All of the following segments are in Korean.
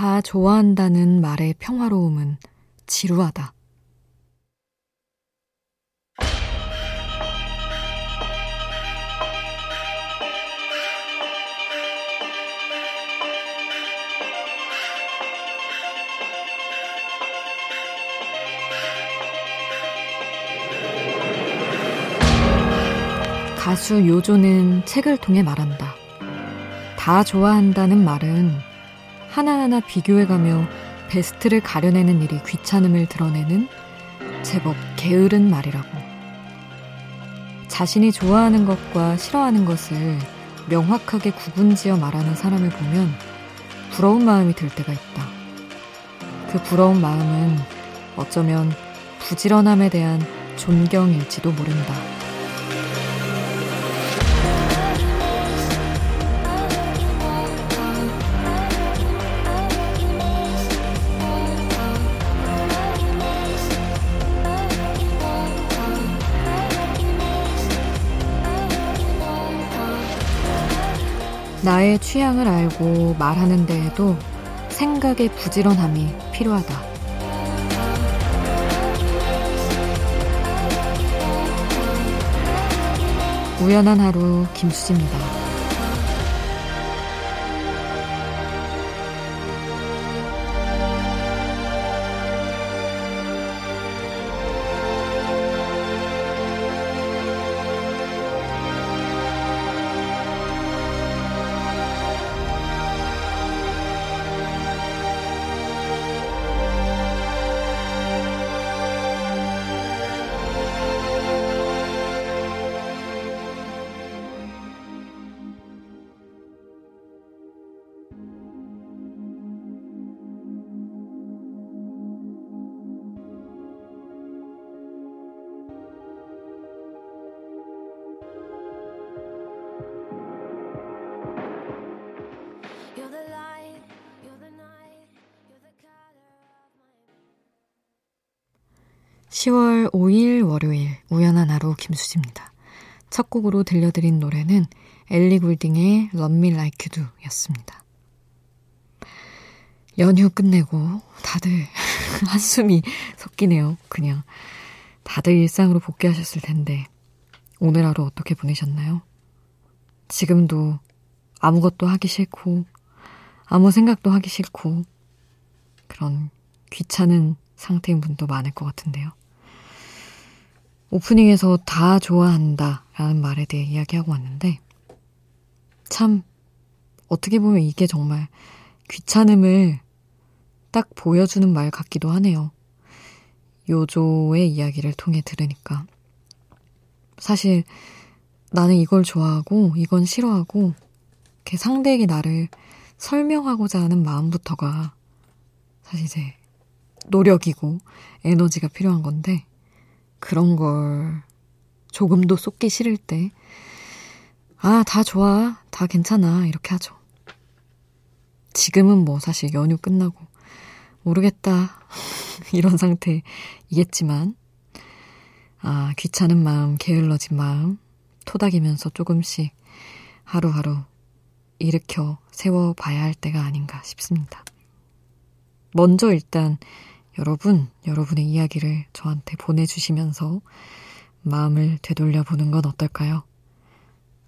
다 좋아한다는 말의 평화로움은 지루하다. 가수 요조는 책을 통해 말한다. 다 좋아한다는 말은 하나하나 비교해가며 베스트를 가려내는 일이 귀찮음을 드러내는 제법 게으른 말이라고. 자신이 좋아하는 것과 싫어하는 것을 명확하게 구분지어 말하는 사람을 보면 부러운 마음이 들 때가 있다. 그 부러운 마음은 어쩌면 부지런함에 대한 존경일지도 모른다. 나의 취향을 알고 말하는 데에도 생각의 부지런함이 필요하다. 우연한 하루 김수지입니다. 10월 5일 월요일 우연한 하루 김수지입니다. 첫 곡으로 들려드린 노래는 엘리 굴딩의 Love Me Like You Do 였습니다. 연휴 끝내고 다들 한숨이 섞이네요. 그냥 다들 일상으로 복귀하셨을 텐데 오늘 하루 어떻게 보내셨나요? 지금도 아무것도 하기 싫고 아무 생각도 하기 싫고 그런 귀찮은 상태인 분도 많을 것 같은데요. 오프닝에서 다 좋아한다 라는 말에 대해 이야기하고 왔는데 참 어떻게 보면 이게 정말 귀찮음을 딱 보여주는 말 같기도 하네요. 요조의 이야기를 통해 들으니까. 사실 나는 이걸 좋아하고 이건 싫어하고 이렇게 상대에게 나를 설명하고자 하는 마음부터가 사실 이제 노력이고 에너지가 필요한 건데 그런 걸 조금도 쏟기 싫을 때 아, 다 좋아. 다 괜찮아. 이렇게 하죠. 지금은 뭐 사실 연휴 끝나고 모르겠다. 이런 상태이겠지만 아, 귀찮은 마음, 게을러진 마음 토닥이면서 조금씩 하루하루 일으켜 세워봐야 할 때가 아닌가 싶습니다. 먼저 일단 여러분, 여러분의 이야기를 저한테 보내주시면서 마음을 되돌려 보는 건 어떨까요?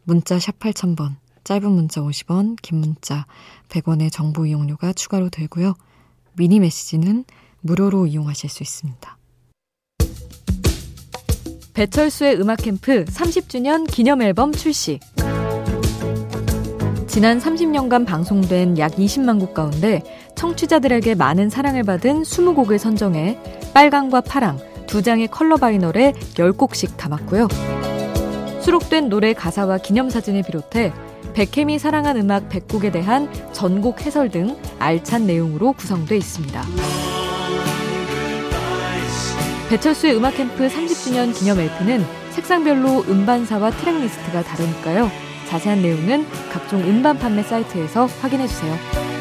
문자 샵 8000번, 짧은 문자 50원, 긴 문자 100원의 정보 이용료가 추가로 들고요. 미니 메시지는 무료로 이용하실 수 있습니다. 배철수의 음악 캠프 30주년 기념 앨범 출시. 지난 30년간 방송된 약 20만 곡 가운데 청취자들에게 많은 사랑을 받은 20곡을 선정해 빨강과 파랑 두 장의 컬러 바이널에 10곡씩 담았고요. 수록된 노래 가사와 기념사진을 비롯해 백혜미 사랑한 음악 100곡에 대한 전곡 해설 등 알찬 내용으로 구성되어 있습니다. 배철수의 음악 캠프 30주년 기념 LP는 색상별로 음반사와 트랙리스트가 다르니까요. 자세한 내용은 각종 음반 판매 사이트에서 확인해 주세요.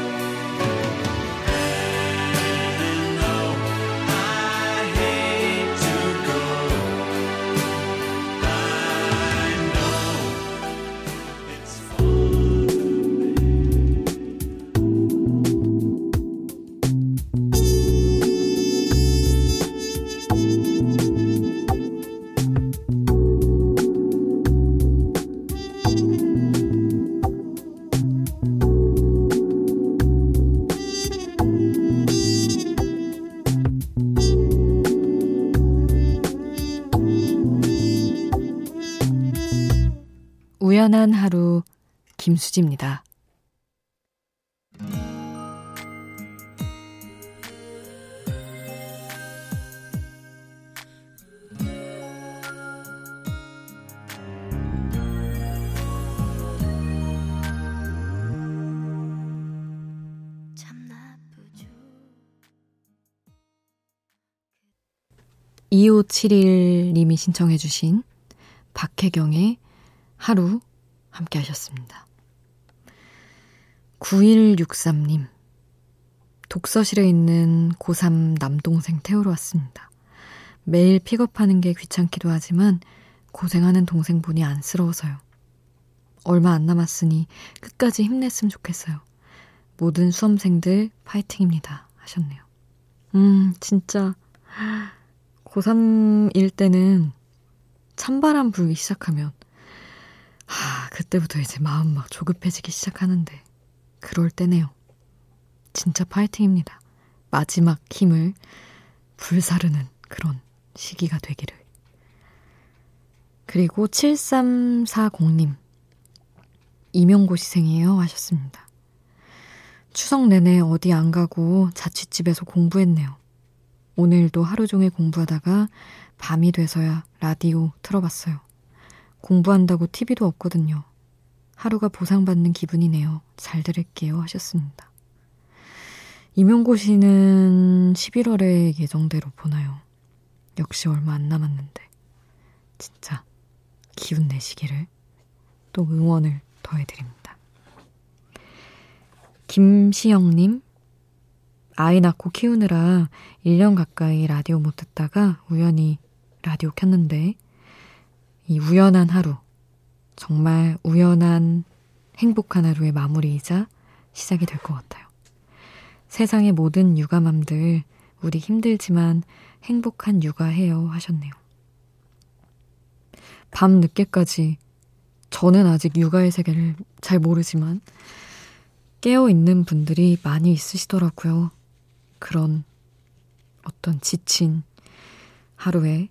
우연한 하루 김수지입니다. (2571님이) 신청해 주신 박혜경의 하루 함께 하셨습니다. 9163님. 독서실에 있는 고3 남동생 태우러 왔습니다. 매일 픽업하는 게 귀찮기도 하지만 고생하는 동생 보니 안쓰러워서요. 얼마 안 남았으니 끝까지 힘냈으면 좋겠어요. 모든 수험생들 파이팅입니다. 하셨네요. 음, 진짜 고3일 때는 찬바람 불기 시작하면 하, 그때부터 이제 마음 막 조급해지기 시작하는데 그럴 때네요. 진짜 파이팅입니다. 마지막 힘을 불사르는 그런 시기가 되기를. 그리고 7340님. 임용고시생이에요. 하셨습니다. 추석 내내 어디 안 가고 자취집에서 공부했네요. 오늘도 하루 종일 공부하다가 밤이 돼서야 라디오 틀어봤어요. 공부한다고 TV도 없거든요. 하루가 보상받는 기분이네요. 잘 들을게요. 하셨습니다. 임용고시는 11월에 예정대로 보나요? 역시 얼마 안 남았는데. 진짜 기운 내시기를 또 응원을 더해드립니다. 김시영님, 아이 낳고 키우느라 1년 가까이 라디오 못 듣다가 우연히 라디오 켰는데, 이 우연한 하루, 정말 우연한 행복한 하루의 마무리이자 시작이 될 것 같아요. 세상의 모든 육아맘들, 우리 힘들지만 행복한 육아해요 하셨네요. 밤 늦게까지 저는 아직 육아의 세계를 잘 모르지만 깨어 있는 분들이 많이 있으시더라고요. 그런 어떤 지친 하루에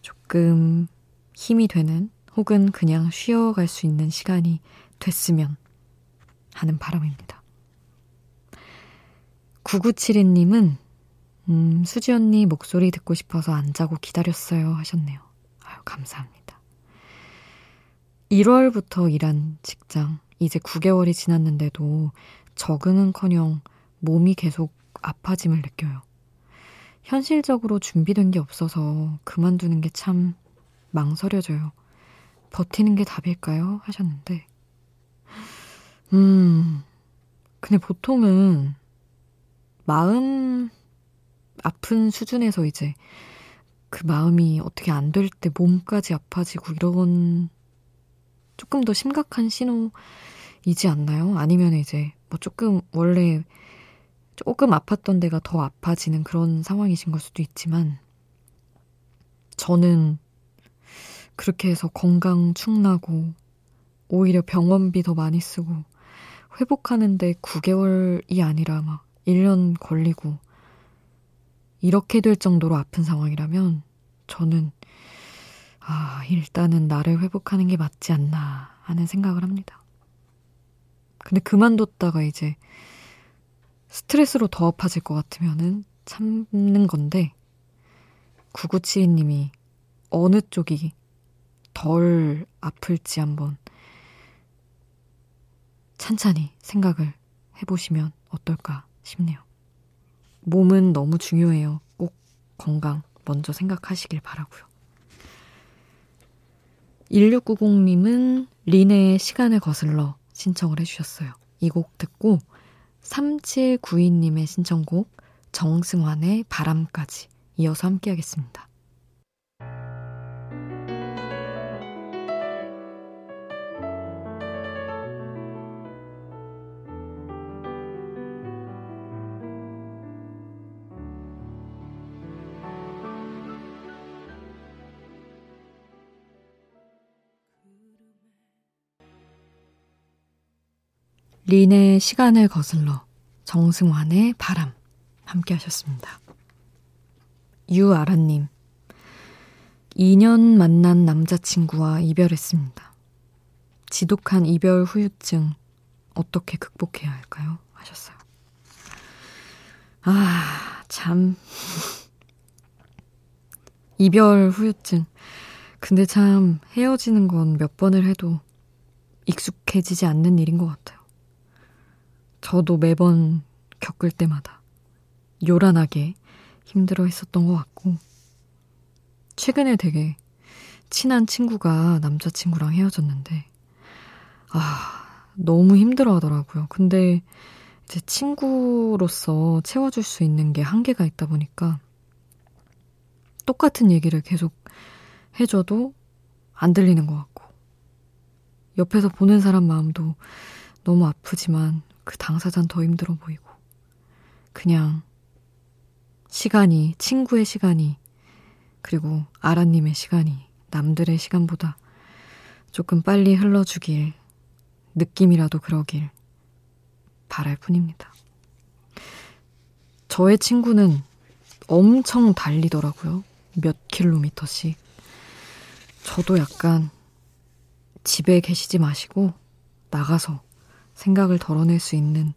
조금 힘이 되는 혹은 그냥 쉬어갈 수 있는 시간이 됐으면 하는 바람입니다. 9972님은 음, 수지 언니 목소리 듣고 싶어서 안 자고 기다렸어요 하셨네요. 아유, 감사합니다. 1월부터 일한 직장, 이제 9개월이 지났는데도 적응은 커녕 몸이 계속 아파짐을 느껴요. 현실적으로 준비된 게 없어서 그만두는 게 참 망설여져요. 버티는 게 답일까요? 하셨는데, 음, 근데 보통은 마음 아픈 수준에서 이제 그 마음이 어떻게 안 될 때 몸까지 아파지고 이런 조금 더 심각한 신호이지 않나요? 아니면 이제 뭐 조금 원래 조금 아팠던 데가 더 아파지는 그런 상황이신 걸 수도 있지만 저는 그렇게 해서 건강 축나고 오히려 병원비 더 많이 쓰고 회복하는데 9개월이 아니라 막 1년 걸리고 이렇게 될 정도로 아픈 상황이라면 저는 아, 일단은 나를 회복하는 게 맞지 않나 하는 생각을 합니다. 근데 그만뒀다가 이제 스트레스로 더 아파질 것 같으면은 참는 건데 9972님이 어느 쪽이 덜 아플지 한번 찬찬히 생각을 해보시면 어떨까 싶네요. 몸은 너무 중요해요. 꼭 건강 먼저 생각하시길 바라고요. 1690님은 리네의 시간을 거슬러 신청을 해주셨어요. 이 곡 듣고 3792님의 신청곡 정승환의 바람까지 이어서 함께 하겠습니다. 린의 시간을 거슬러 정승환의 바람 함께 하셨습니다. 유아라님 2년 만난 남자친구와 이별했습니다. 지독한 이별 후유증 어떻게 극복해야 할까요? 하셨어요. 아, 참. 이별 후유증. 근데 참 헤어지는 건 몇 번을 해도 익숙해지지 않는 일인 것 같아요. 저도 매번 겪을 때마다 요란하게 힘들어 했었던 것 같고, 최근에 되게 친한 친구가 남자친구랑 헤어졌는데, 아, 너무 힘들어 하더라고요. 근데 제 친구로서 채워줄 수 있는 게 한계가 있다 보니까, 똑같은 얘기를 계속 해줘도 안 들리는 것 같고, 옆에서 보는 사람 마음도 너무 아프지만 그 당사자는 더 힘들어 보이고, 그냥 시간이, 친구의 시간이, 그리고 아라님의 시간이 남들의 시간보다 조금 빨리 흘러주길, 느낌이라도 그러길 바랄 뿐입니다. 저의 친구는 엄청 달리더라고요. 몇 킬로미터씩. 저도 약간 집에 계시지 마시고 나가서 생각을 덜어낼 수 있는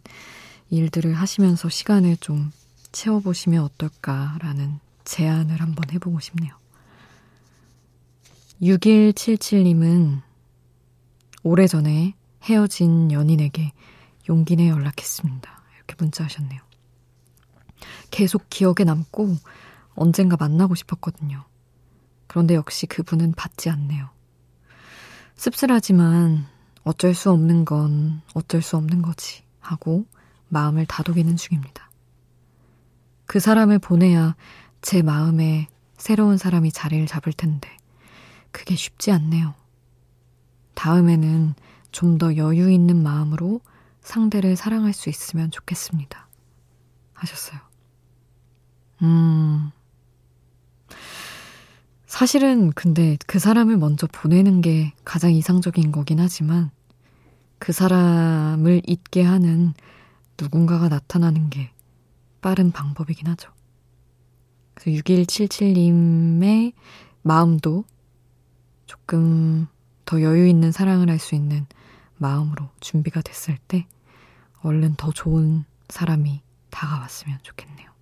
일들을 하시면서 시간을 좀 채워보시면 어떨까라는 제안을 한번 해보고 싶네요. 6177님은 오래전에 헤어진 연인에게 용기 내 연락했습니다. 이렇게 문자 하셨네요. 계속 기억에 남고 언젠가 만나고 싶었거든요. 그런데 역시 그분은 받지 않네요. 씁쓸하지만 어쩔 수 없는 건 어쩔 수 없는 거지 하고 마음을 다독이는 중입니다. 그 사람을 보내야 제 마음에 새로운 사람이 자리를 잡을 텐데 그게 쉽지 않네요. 다음에는 좀 더 여유 있는 마음으로 상대를 사랑할 수 있으면 좋겠습니다. 하셨어요. 음. 사실은 근데 그 사람을 먼저 보내는 게 가장 이상적인 거긴 하지만 그 사람을 잊게 하는 누군가가 나타나는 게 빠른 방법이긴 하죠. 그래서 6177님의 마음도 조금 더 여유 있는 사랑을 할 수 있는 마음으로 준비가 됐을 때 얼른 더 좋은 사람이 다가왔으면 좋겠네요.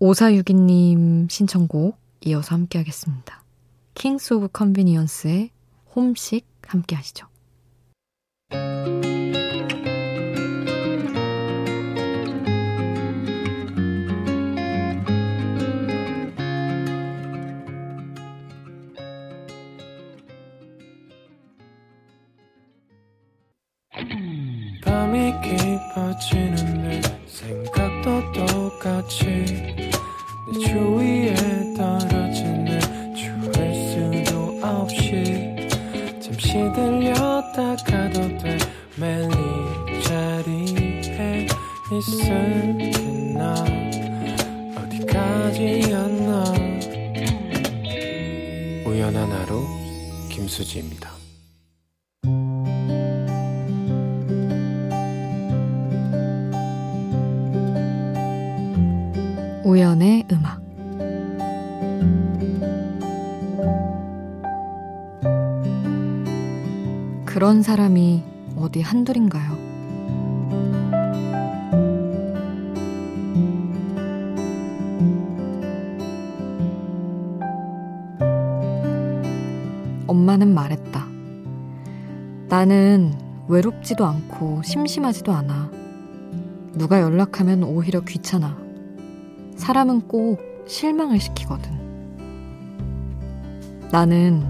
5462님 신청곡 이어서 함께 하겠습니다. Kings of Convenience의 Homesick 함께 하시죠. 한둘인가요? 엄마는 말했다. 나는 외롭지도 않고 심심하지도 않아. 누가 연락하면 오히려 귀찮아. 사람은 꼭 실망을 시키거든. 나는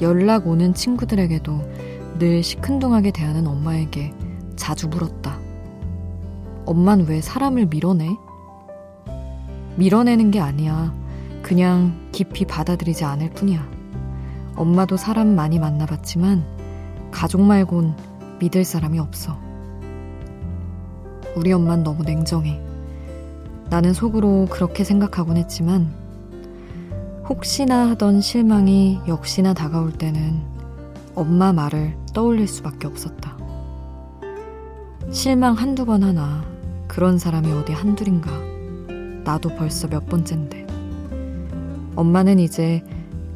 연락 오는 친구들에게도 늘 시큰둥하게 대하는 엄마에게 자주 물었다. 엄만 왜 사람을 밀어내? 밀어내는 게 아니야. 그냥 깊이 받아들이지 않을 뿐이야. 엄마도 사람 많이 만나봤지만 가족 말곤 믿을 사람이 없어. 우리 엄만 너무 냉정해. 나는 속으로 그렇게 생각하곤 했지만 혹시나 하던 실망이 역시나 다가올 때는 엄마 말을 떠올릴 수밖에 없었다. 실망 한두 번 하나 그런 사람이 어디 한둘인가. 나도 벌써 몇 번째인데. 엄마는 이제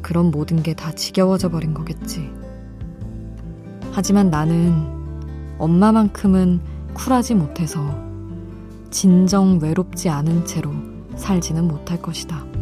그런 모든 게 다 지겨워져 버린 거겠지. 하지만 나는 엄마만큼은 쿨하지 못해서 진정 외롭지 않은 채로 살지는 못할 것이다.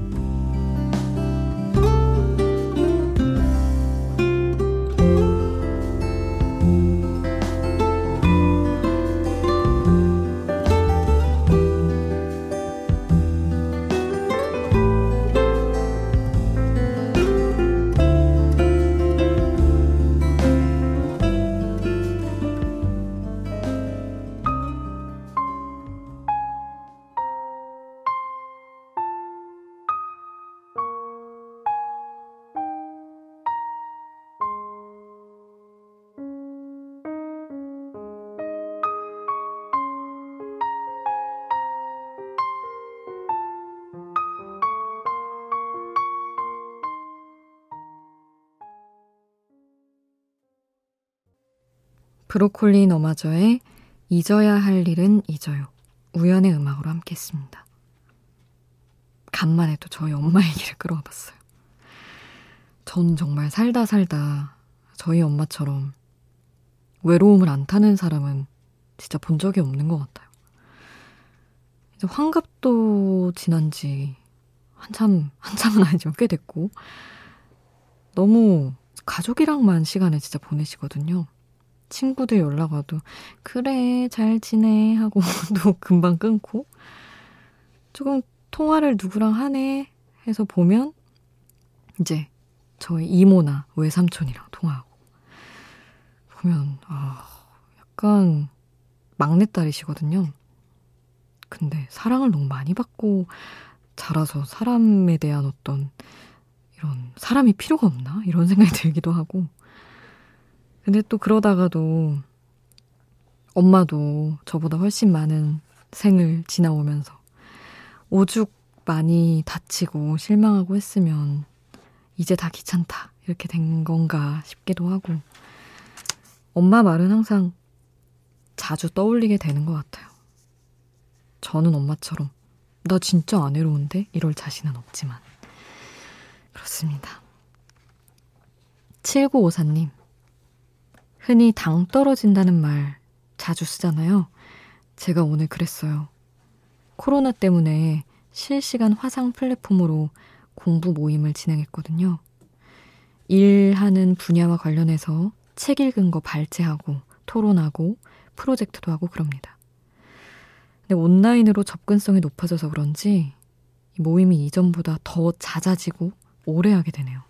브로콜리 너마저의 잊어야 할 일은 잊어요. 우연의 음악으로 함께 했습니다. 간만에 또 저희 엄마 얘기를 끌어와 봤어요. 전 정말 살다 살다 저희 엄마처럼 외로움을 안 타는 사람은 진짜 본 적이 없는 것 같아요. 이제 환갑도 지난 지 한참, 한참은 아니지만 꽤 됐고, 너무 가족이랑만 시간을 진짜 보내시거든요. 친구들 연락 와도 그래 잘 지내 하고 또 금방 끊고 조금 통화를 누구랑 하네 해서 보면 이제 저희 이모나 외삼촌이랑 통화하고 보면 아 약간 막내딸이시거든요. 근데 사랑을 너무 많이 받고 자라서 사람에 대한 어떤 이런 사람이 필요가 없나 이런 생각이 들기도 하고 근데 또 그러다가도 엄마도 저보다 훨씬 많은 생을 지나오면서 오죽 많이 다치고 실망하고 했으면 이제 다 귀찮다 이렇게 된 건가 싶기도 하고 엄마 말은 항상 자주 떠올리게 되는 것 같아요. 저는 엄마처럼 나 진짜 안 외로운데 이럴 자신은 없지만 그렇습니다. 7954님 흔히 당 떨어진다는 말 자주 쓰잖아요. 제가 오늘 그랬어요. 코로나 때문에 실시간 화상 플랫폼으로 공부 모임을 진행했거든요. 일하는 분야와 관련해서 책 읽은 거 발제하고 토론하고 프로젝트도 하고 그럽니다. 근데 온라인으로 접근성이 높아져서 그런지 모임이 이전보다 더 잦아지고 오래 하게 되네요.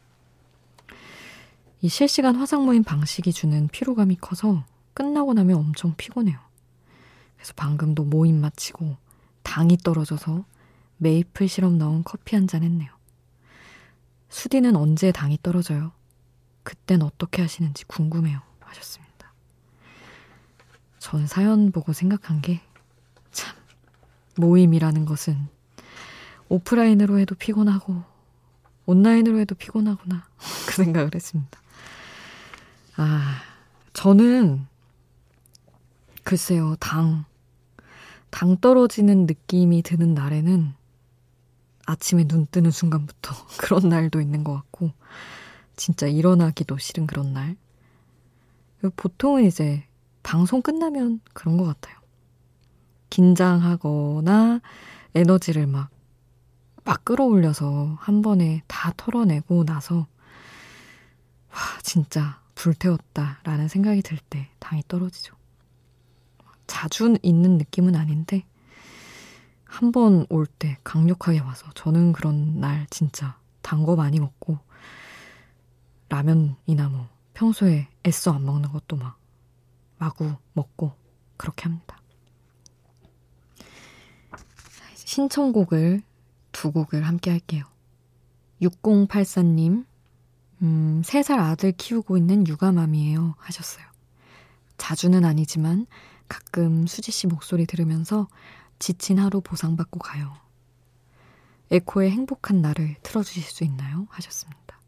이 실시간 화상 모임 방식이 주는 피로감이 커서 끝나고 나면 엄청 피곤해요. 그래서 방금도 모임 마치고 당이 떨어져서 메이플 시럽 넣은 커피 한 잔 했네요. 수디는 언제 당이 떨어져요? 그땐 어떻게 하시는지 궁금해요. 하셨습니다. 전 사연 보고 생각한 게, 참, 모임이라는 것은 오프라인으로 해도 피곤하고, 온라인으로 해도 피곤하구나. 그 생각을 했습니다. 아, 저는 글쎄요, 당. 당 떨어지는 느낌이 드는 날에는 아침에 눈 뜨는 순간부터 그런 날도 있는 것 같고, 진짜 일어나기도 싫은 그런 날. 보통은 이제 방송 끝나면 그런 것 같아요. 긴장하거나 에너지를 막, 막 끌어올려서 한 번에 다 털어내고 나서, 와, 진짜 불태웠다라는 생각이 들 때 당이 떨어지죠. 자주 있는 느낌은 아닌데 한 번 올 때 강력하게 와서 저는 그런 날 진짜 단 거 많이 먹고 라면이나 뭐 평소에 애써 안 먹는 것도 막 마구 먹고 그렇게 합니다. 신청곡을 두 곡을 함께 할게요. 6084님 음, 3살 아들 키우고 있는 육아맘이에요. 하셨어요. 자주는 아니지만 가끔 수지 씨 목소리 들으면서 지친 하루 보상받고 가요. 에코의 행복한 날을 틀어주실 수 있나요? 하셨습니다.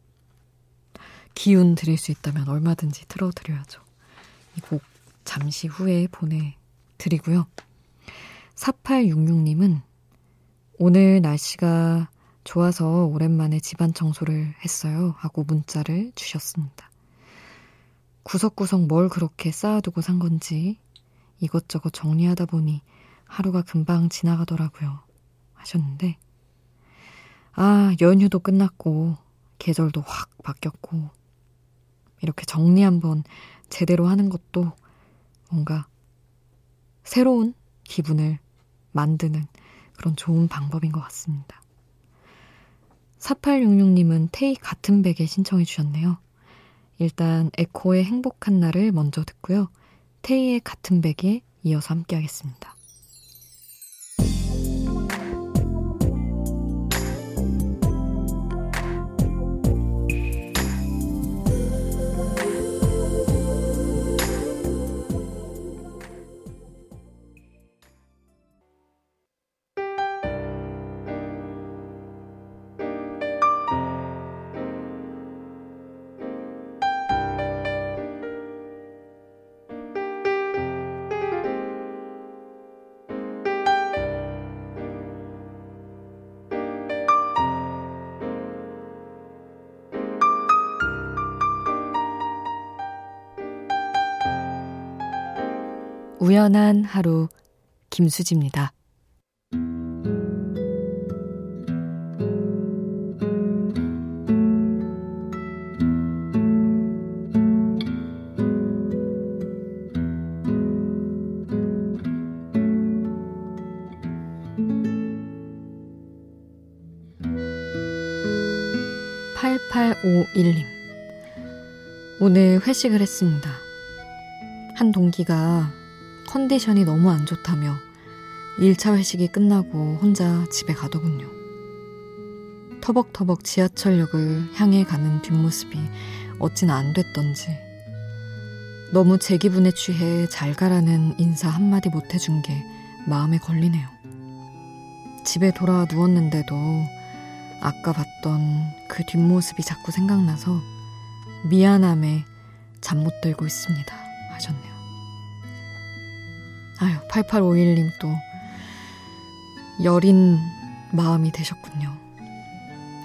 기운 드릴 수 있다면 얼마든지 틀어드려야죠. 이 곡 잠시 후에 보내드리고요. 4866님은 오늘 날씨가 좋아서 오랜만에 집안 청소를 했어요. 하고 문자를 주셨습니다. 구석구석 뭘 그렇게 쌓아두고 산 건지 이것저것 정리하다 보니 하루가 금방 지나가더라고요. 하셨는데, 아, 연휴도 끝났고, 계절도 확 바뀌었고, 이렇게 정리 한번 제대로 하는 것도 뭔가 새로운 기분을 만드는 그런 좋은 방법인 것 같습니다. 4866님은 테이 같은 베개 신청해 주셨네요. 일단 에코의 행복한 날을 먼저 듣고요. 테이의 같은 베개 이어서 함께 하겠습니다. 우연한 하루 김수지입니다. 8851님. 오늘 회식을 했습니다. 한 동기가 컨디션이 너무 안 좋다며 1차 회식이 끝나고 혼자 집에 가더군요. 터벅터벅 지하철역을 향해 가는 뒷모습이 어찌나 안 됐던지 너무 제 기분에 취해 잘 가라는 인사 한마디 못 해준 게 마음에 걸리네요. 집에 돌아와 누웠는데도 아까 봤던 그 뒷모습이 자꾸 생각나서 미안함에 잠 못 들고 있습니다. 하셨네요. 아유, 8851님 또 여린 마음이 되셨군요.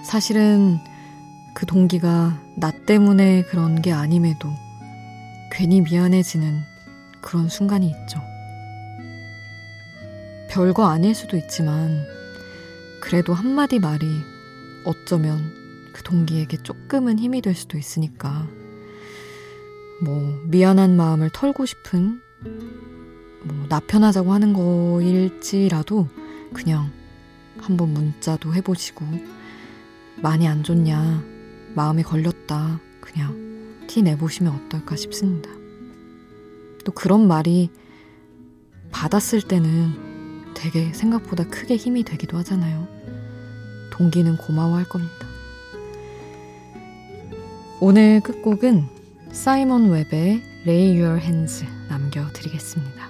사실은 그 동기가 나 때문에 그런 게 아님에도 괜히 미안해지는 그런 순간이 있죠. 별거 아닐 수도 있지만 그래도 한마디 말이 어쩌면 그 동기에게 조금은 힘이 될 수도 있으니까 뭐 미안한 마음을 털고 싶은 뭐 나 편하자고 하는 거일지라도 그냥 한번 문자도 해보시고 많이 안 좋냐 마음에 걸렸다 그냥 티 내보시면 어떨까 싶습니다. 또 그런 말이 받았을 때는 되게 생각보다 크게 힘이 되기도 하잖아요. 동기는 고마워할 겁니다. 오늘 끝곡은 사이먼 웹의 Lay Your Hands 남겨드리겠습니다.